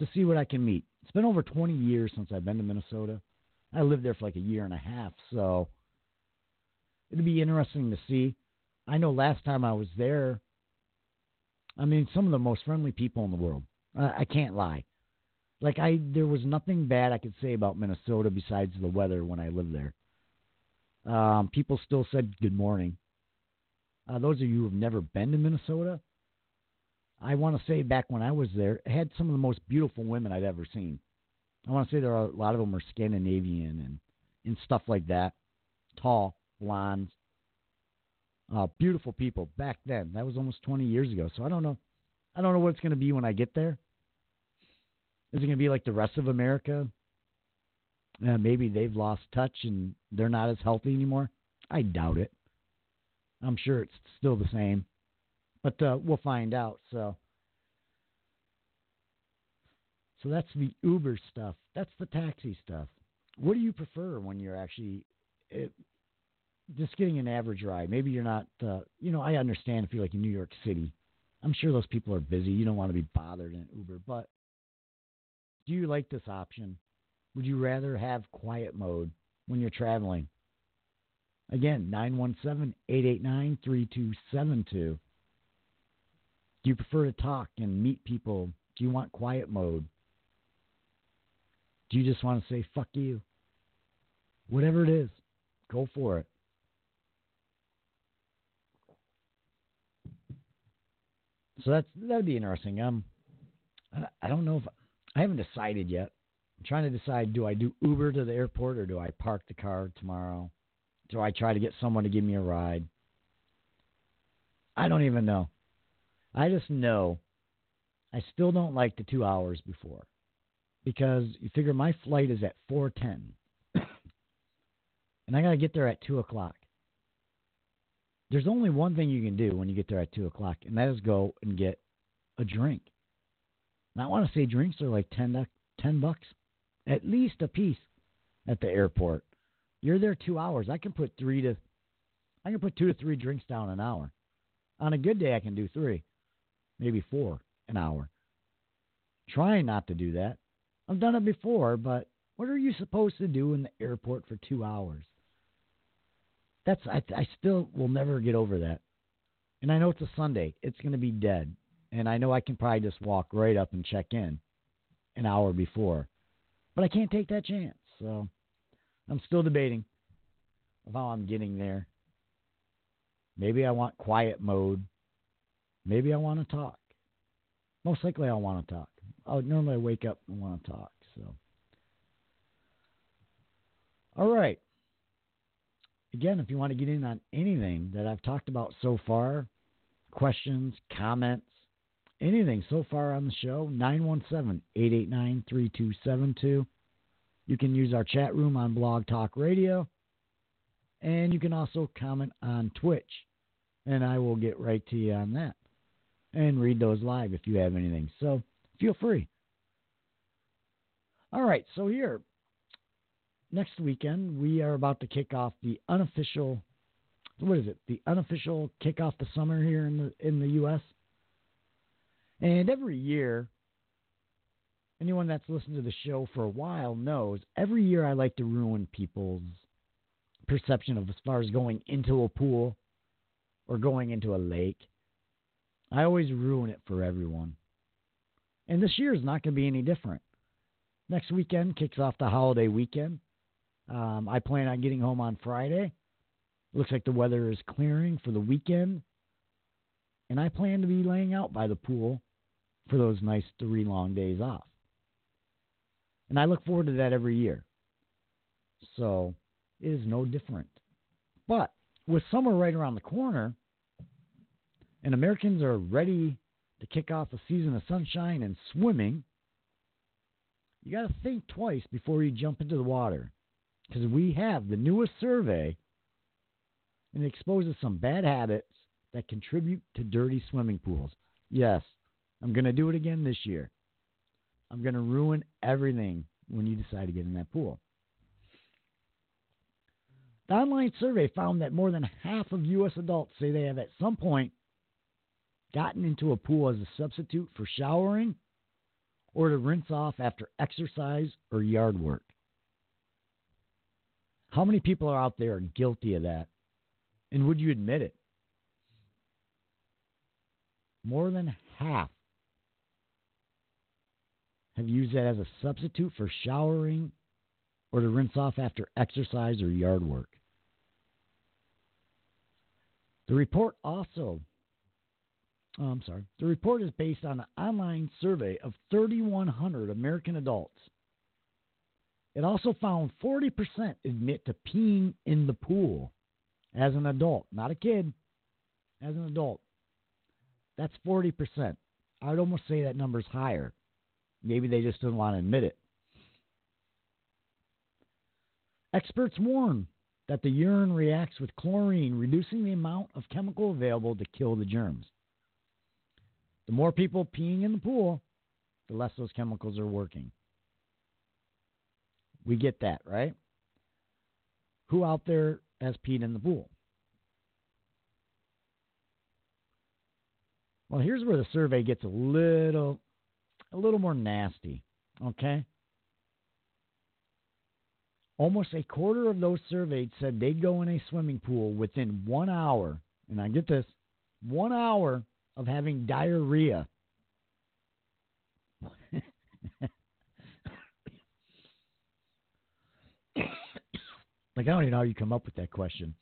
to see what I can meet. It's been over 20 years since I've been to Minnesota. I lived there for like a year and a half, so it'd be interesting to see. I know last time I was there, I mean, some of the most friendly people in the world. I, I can't lie. Like I, there was nothing bad I could say about Minnesota besides the weather when I lived there. Um, people still said good morning. Uh, those of you who have never been to Minnesota, I want to say back when I was there, had some of the most beautiful women I'd ever seen. I want to say there are a lot of them are Scandinavian and and stuff like that, tall, blondes, uh, beautiful people back then. That was almost 20 years ago. So I don't know, I don't know what it's going to be when I get there. Is it going to be like the rest of America? Uh, maybe they've lost touch and they're not as healthy anymore. I doubt it. I'm sure it's still the same, but uh, we'll find out. So, so that's the Uber stuff. That's the taxi stuff. What do you prefer when you're actually it, just getting an average ride? Maybe you're not. Uh, you know, I understand if you're like in New York City. I'm sure those people are busy. You don't want to be bothered in Uber, but do you like this option? Would you rather have quiet mode when you're traveling? Again, 917 889 3272. Do you prefer to talk and meet people? Do you want quiet mode? Do you just want to say, fuck you? Whatever it is, go for it. So that's that'd be interesting. Um, I, don't know if I haven't decided yet. I'm trying to decide: do I do Uber to the airport or do I park the car tomorrow? Do I try to get someone to give me a ride? I don't even know. I just know I still don't like the two hours before because you figure my flight is at four ten, and I got to get there at two o'clock. There's only one thing you can do when you get there at two o'clock, and that is go and get a drink. And I want to say drinks are like 10, 10 bucks, at least a piece, at the airport. You're there two hours. I can put three to, I can put two to three drinks down an hour. On a good day, I can do three, maybe four an hour. Trying not to do that. I've done it before, but what are you supposed to do in the airport for two hours? That's I, I still will never get over that. And I know it's a Sunday. It's going to be dead. And I know I can probably just walk right up and check in an hour before. But I can't take that chance. So I'm still debating of how I'm getting there. Maybe I want quiet mode. Maybe I want to talk. Most likely I want to talk. I normally wake up and want to talk. So, all right. Again, if you want to get in on anything that I've talked about so far, questions, comments, anything so far on the show, 917 889 3272. You can use our chat room on Blog Talk Radio. And you can also comment on Twitch. And I will get right to you on that and read those live if you have anything. So feel free. All right, so here, next weekend, we are about to kick off the unofficial, what is it? The unofficial kickoff the summer here in the in the U.S. And every year, anyone that's listened to the show for a while knows every year I like to ruin people's perception of as far as going into a pool or going into a lake. I always ruin it for everyone. And this year is not going to be any different. Next weekend kicks off the holiday weekend. Um, I plan on getting home on Friday. Looks like the weather is clearing for the weekend. And I plan to be laying out by the pool for those nice three long days off. And I look forward to that every year. So it is no different. But with summer right around the corner, and Americans are ready to kick off a season of sunshine and swimming, you got to think twice before you jump into the water. Because we have the newest survey, and it exposes some bad habits that contribute to dirty swimming pools. Yes, I'm going to do it again this year. I'm going to ruin everything when you decide to get in that pool. The online survey found that more than half of U.S. adults say they have at some point gotten into a pool as a substitute for showering or to rinse off after exercise or yard work? How many people are out there guilty of that? And would you admit it? More than half have used that as a substitute for showering or to rinse off after exercise or yard work. The report also, oh, I'm sorry, the report is based on an online survey of 3,100 American adults. It also found 40% admit to peeing in the pool as an adult, not a kid, as an adult. That's 40%. I would almost say that number's higher. Maybe they just didn't want to admit it. Experts warn that the urine reacts with chlorine, reducing the amount of chemical available to kill the germs. The more people peeing in the pool, the less those chemicals are working. We get that, right? Who out there has peed in the pool? Well, here's where the survey gets a little a little more nasty, okay? Almost a quarter of those surveyed said they'd go in a swimming pool within one hour, and I get this, one hour of having diarrhea. like, I don't even know how you come up with that question.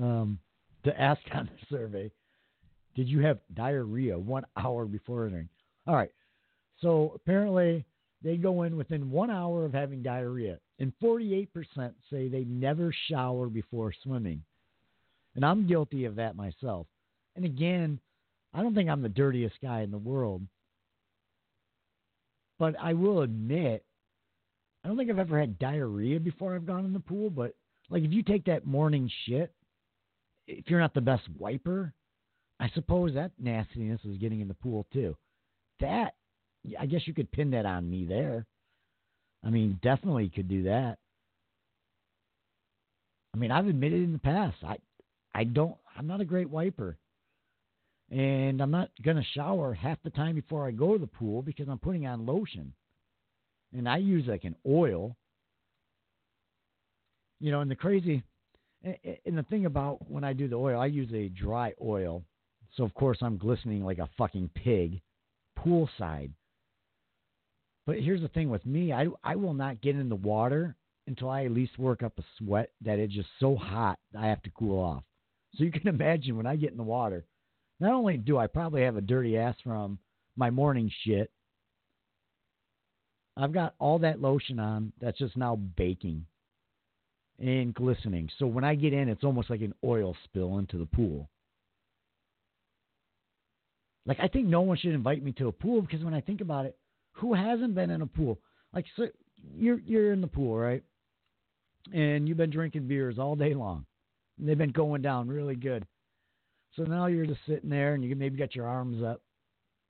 Um, to ask on the survey, did you have diarrhea one hour before entering? All right. So apparently they go in within one hour of having diarrhea, and 48% say they never shower before swimming. And I'm guilty of that myself. And again, I don't think I'm the dirtiest guy in the world. But I will admit, I don't think I've ever had diarrhea before I've gone in the pool. But like, if you take that morning shit, if you're not the best wiper, I suppose that nastiness is getting in the pool too. That, I guess you could pin that on me there. I mean, definitely could do that. I mean, I've admitted in the past, I, I don't, I'm not a great wiper. And I'm not going to shower half the time before I go to the pool because I'm putting on lotion. And I use like an oil. You know, and the crazy, and the thing about when I do the oil, I use a dry oil. So, of course, I'm glistening like a fucking pig poolside. But here's the thing with me, I, I will not get in the water until I at least work up a sweat that it's just so hot I have to cool off. So you can imagine when I get in the water, not only do I probably have a dirty ass from my morning shit, I've got all that lotion on that's just now baking and glistening. So when I get in, it's almost like an oil spill into the pool. Like I think no one should invite me to a pool because when I think about it, who hasn't been in a pool? Like so you're you're in the pool, right? And you've been drinking beers all day long. And they've been going down really good. So now you're just sitting there and you maybe got your arms up.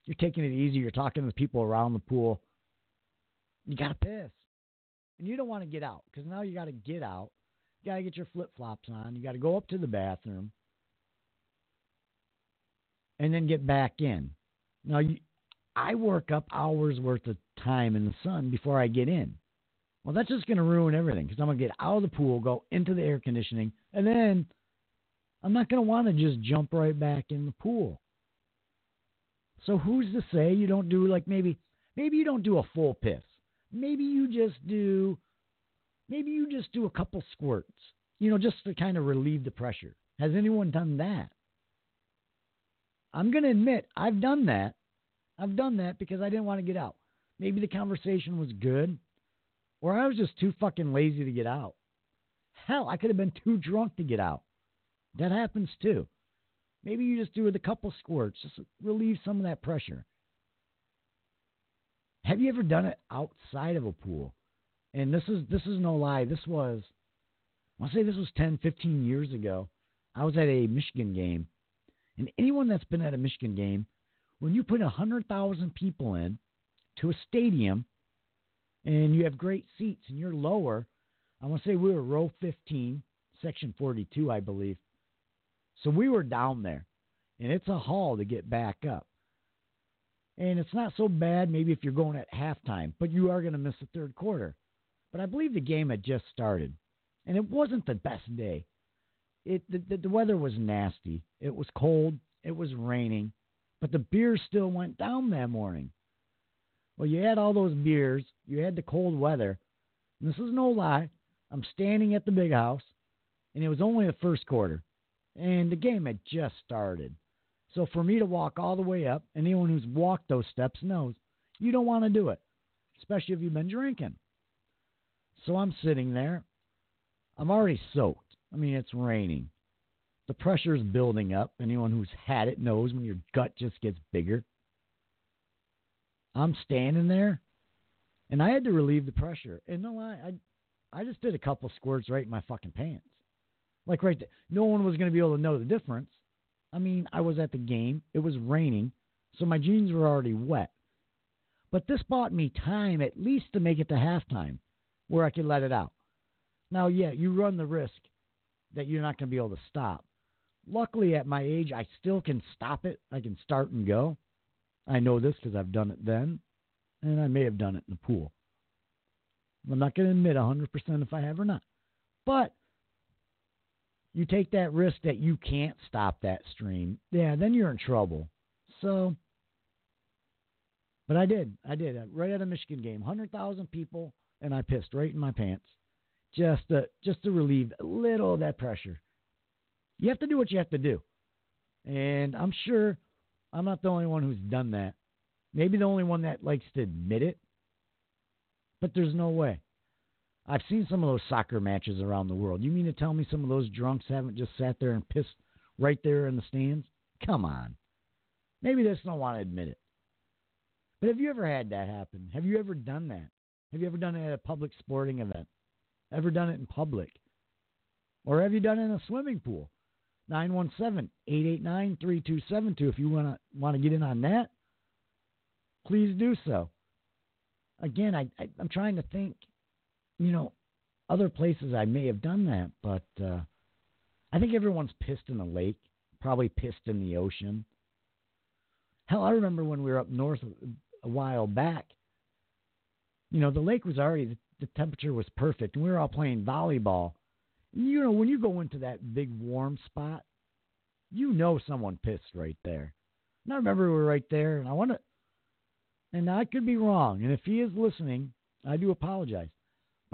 You're taking it easy. You're talking to the people around the pool. You got to piss. And you don't want to get out because now you got to get out. You got to get your flip flops on. You got to go up to the bathroom and then get back in. Now, you, I work up hours worth of time in the sun before I get in. Well, that's just going to ruin everything because I'm going to get out of the pool, go into the air conditioning, and then I'm not going to want to just jump right back in the pool. So who's to say you don't do like maybe maybe you don't do a full piss. Maybe you just do maybe you just do a couple squirts. You know, just to kind of relieve the pressure. Has anyone done that? I'm going to admit I've done that. I've done that because I didn't want to get out. Maybe the conversation was good or I was just too fucking lazy to get out. Hell, I could have been too drunk to get out. That happens too. Maybe you just do it a couple squirts, just relieve some of that pressure. Have you ever done it outside of a pool? And this is this is no lie. This was I say this was 10, 15 years ago. I was at a Michigan game. And anyone that's been at a Michigan game, when you put 100,000 people in to a stadium and you have great seats and you're lower, I want to say we were row 15, section 42, I believe. So we were down there. and it's a haul to get back up. And it's not so bad maybe if you're going at halftime, but you are going to miss the third quarter. But I believe the game had just started, and it wasn't the best day. It the, the, the weather was nasty. It was cold. It was raining, but the beers still went down that morning. Well, you had all those beers, you had the cold weather. And this is no lie. I'm standing at the big house, and it was only the first quarter, and the game had just started. So for me to walk all the way up, anyone who's walked those steps knows you don't want to do it, especially if you've been drinking. So I'm sitting there. I'm already soaked. I mean, it's raining. The pressure is building up. Anyone who's had it knows when your gut just gets bigger. I'm standing there, and I had to relieve the pressure. And no, I, I, I just did a couple squirts right in my fucking pants, like right there. No one was going to be able to know the difference. I mean, I was at the game. It was raining, so my jeans were already wet. But this bought me time at least to make it to halftime, where I could let it out. Now, yeah, you run the risk that you're not going to be able to stop. Luckily, at my age, I still can stop it. I can start and go. I know this because I've done it then, and I may have done it in the pool. I'm not going to admit 100% if I have or not. But you take that risk that you can't stop that stream, yeah, then you're in trouble. So, but I did. I did. Uh, right at a Michigan game, 100,000 people, and I pissed right in my pants just to, just to relieve a little of that pressure. You have to do what you have to do. And I'm sure I'm not the only one who's done that. Maybe the only one that likes to admit it. But there's no way. I've seen some of those soccer matches around the world. You mean to tell me some of those drunks haven't just sat there and pissed right there in the stands? Come on. Maybe they just don't want to admit it. But have you ever had that happen? Have you ever done that? Have you ever done it at a public sporting event? Ever done it in public? Or have you done it in a swimming pool? 917-889-3272 if you want to want to get in on that please do so again I, I i'm trying to think you know other places i may have done that but uh i think everyone's pissed in the lake probably pissed in the ocean hell i remember when we were up north a while back you know the lake was already the, temperature was perfect and we were all playing volleyball you know, when you go into that big warm spot, you know someone pissed right there. And I remember we were right there, and I want to, and I could be wrong. And if he is listening, I do apologize.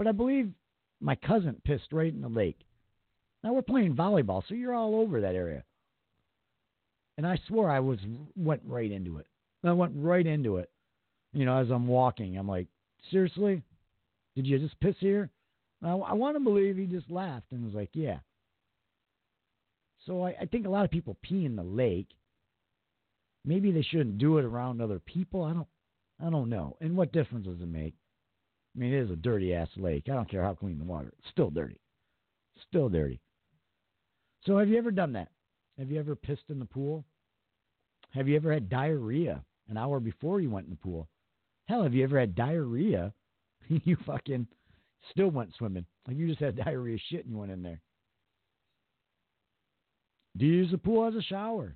But I believe my cousin pissed right in the lake. Now we're playing volleyball, so you're all over that area. And I swore I was went right into it. I went right into it. You know, as I'm walking, I'm like, seriously, did you just piss here? I, I want to believe he just laughed and was like, yeah. So I, I think a lot of people pee in the lake. Maybe they shouldn't do it around other people. I don't I don't know. And what difference does it make? I mean, it is a dirty ass lake. I don't care how clean the water. It's still dirty. Still dirty. So have you ever done that? Have you ever pissed in the pool? Have you ever had diarrhea an hour before you went in the pool? Hell, have you ever had diarrhea? you fucking still went swimming. Like you just had diarrhea shit and you went in there. Do you use the pool as a shower?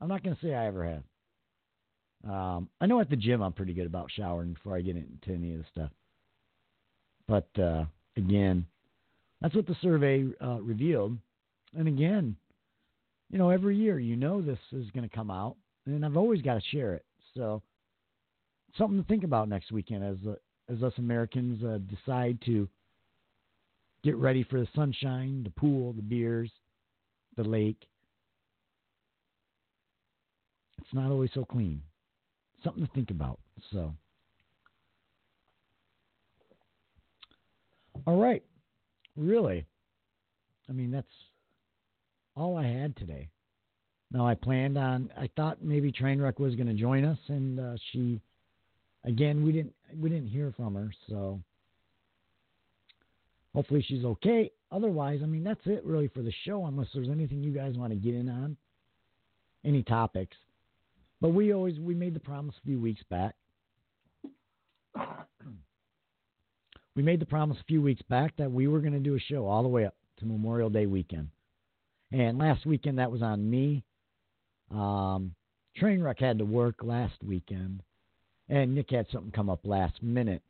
I'm not going to say I ever have. Um, I know at the gym I'm pretty good about showering before I get into any of the stuff. But uh, again, that's what the survey uh, revealed. And again, you know, every year you know this is going to come out, and I've always got to share it. So something to think about next weekend as uh, as us Americans uh, decide to get ready for the sunshine, the pool, the beers, the lake. It's not always so clean. Something to think about. So, all right, really. I mean, that's all I had today. Now, I planned on. I thought maybe Trainwreck was going to join us, and uh, she, again, we didn't we didn't hear from her. So, hopefully, she's okay otherwise, I mean, that's it really for the show, unless there's anything you guys want to get in on, any topics. But we always we made the promise a few weeks back. we made the promise a few weeks back that we were going to do a show all the way up to Memorial Day weekend. And last weekend that was on me. Um, Trainwreck had to work last weekend, and Nick had something come up last minute.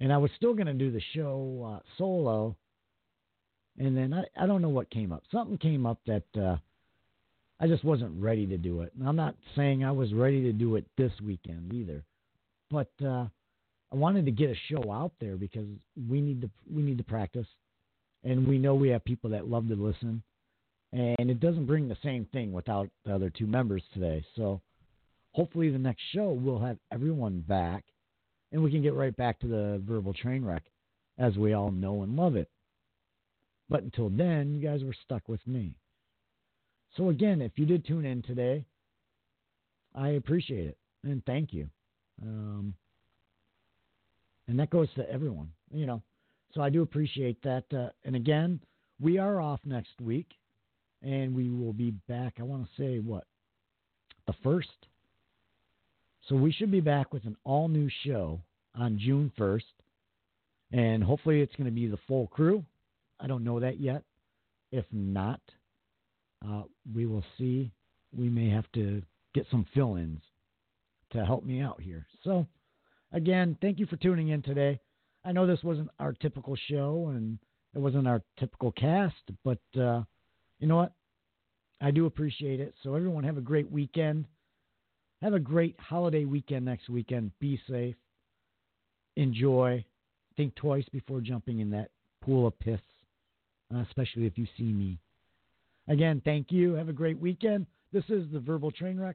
And I was still going to do the show uh, solo, and then I, I don't know what came up. Something came up that uh, I just wasn't ready to do it. And I'm not saying I was ready to do it this weekend either, but uh, I wanted to get a show out there because we need to we need to practice, and we know we have people that love to listen, and it doesn't bring the same thing without the other two members today. So hopefully the next show we'll have everyone back, and we can get right back to the Verbal Trainwreck as we all know and love it. But until then, you guys were stuck with me. So again, if you did tune in today, I appreciate it and thank you. Um, and that goes to everyone, you know. So I do appreciate that. Uh, and again, we are off next week, and we will be back. I want to say what the first. So we should be back with an all new show on June first, and hopefully it's going to be the full crew. I don't know that yet. If not, uh, we will see. We may have to get some fill ins to help me out here. So, again, thank you for tuning in today. I know this wasn't our typical show and it wasn't our typical cast, but uh, you know what? I do appreciate it. So, everyone, have a great weekend. Have a great holiday weekend next weekend. Be safe. Enjoy. Think twice before jumping in that pool of piss, uh, especially if you see me. Again, thank you. Have a great weekend. This is the Verbal Trainwreck.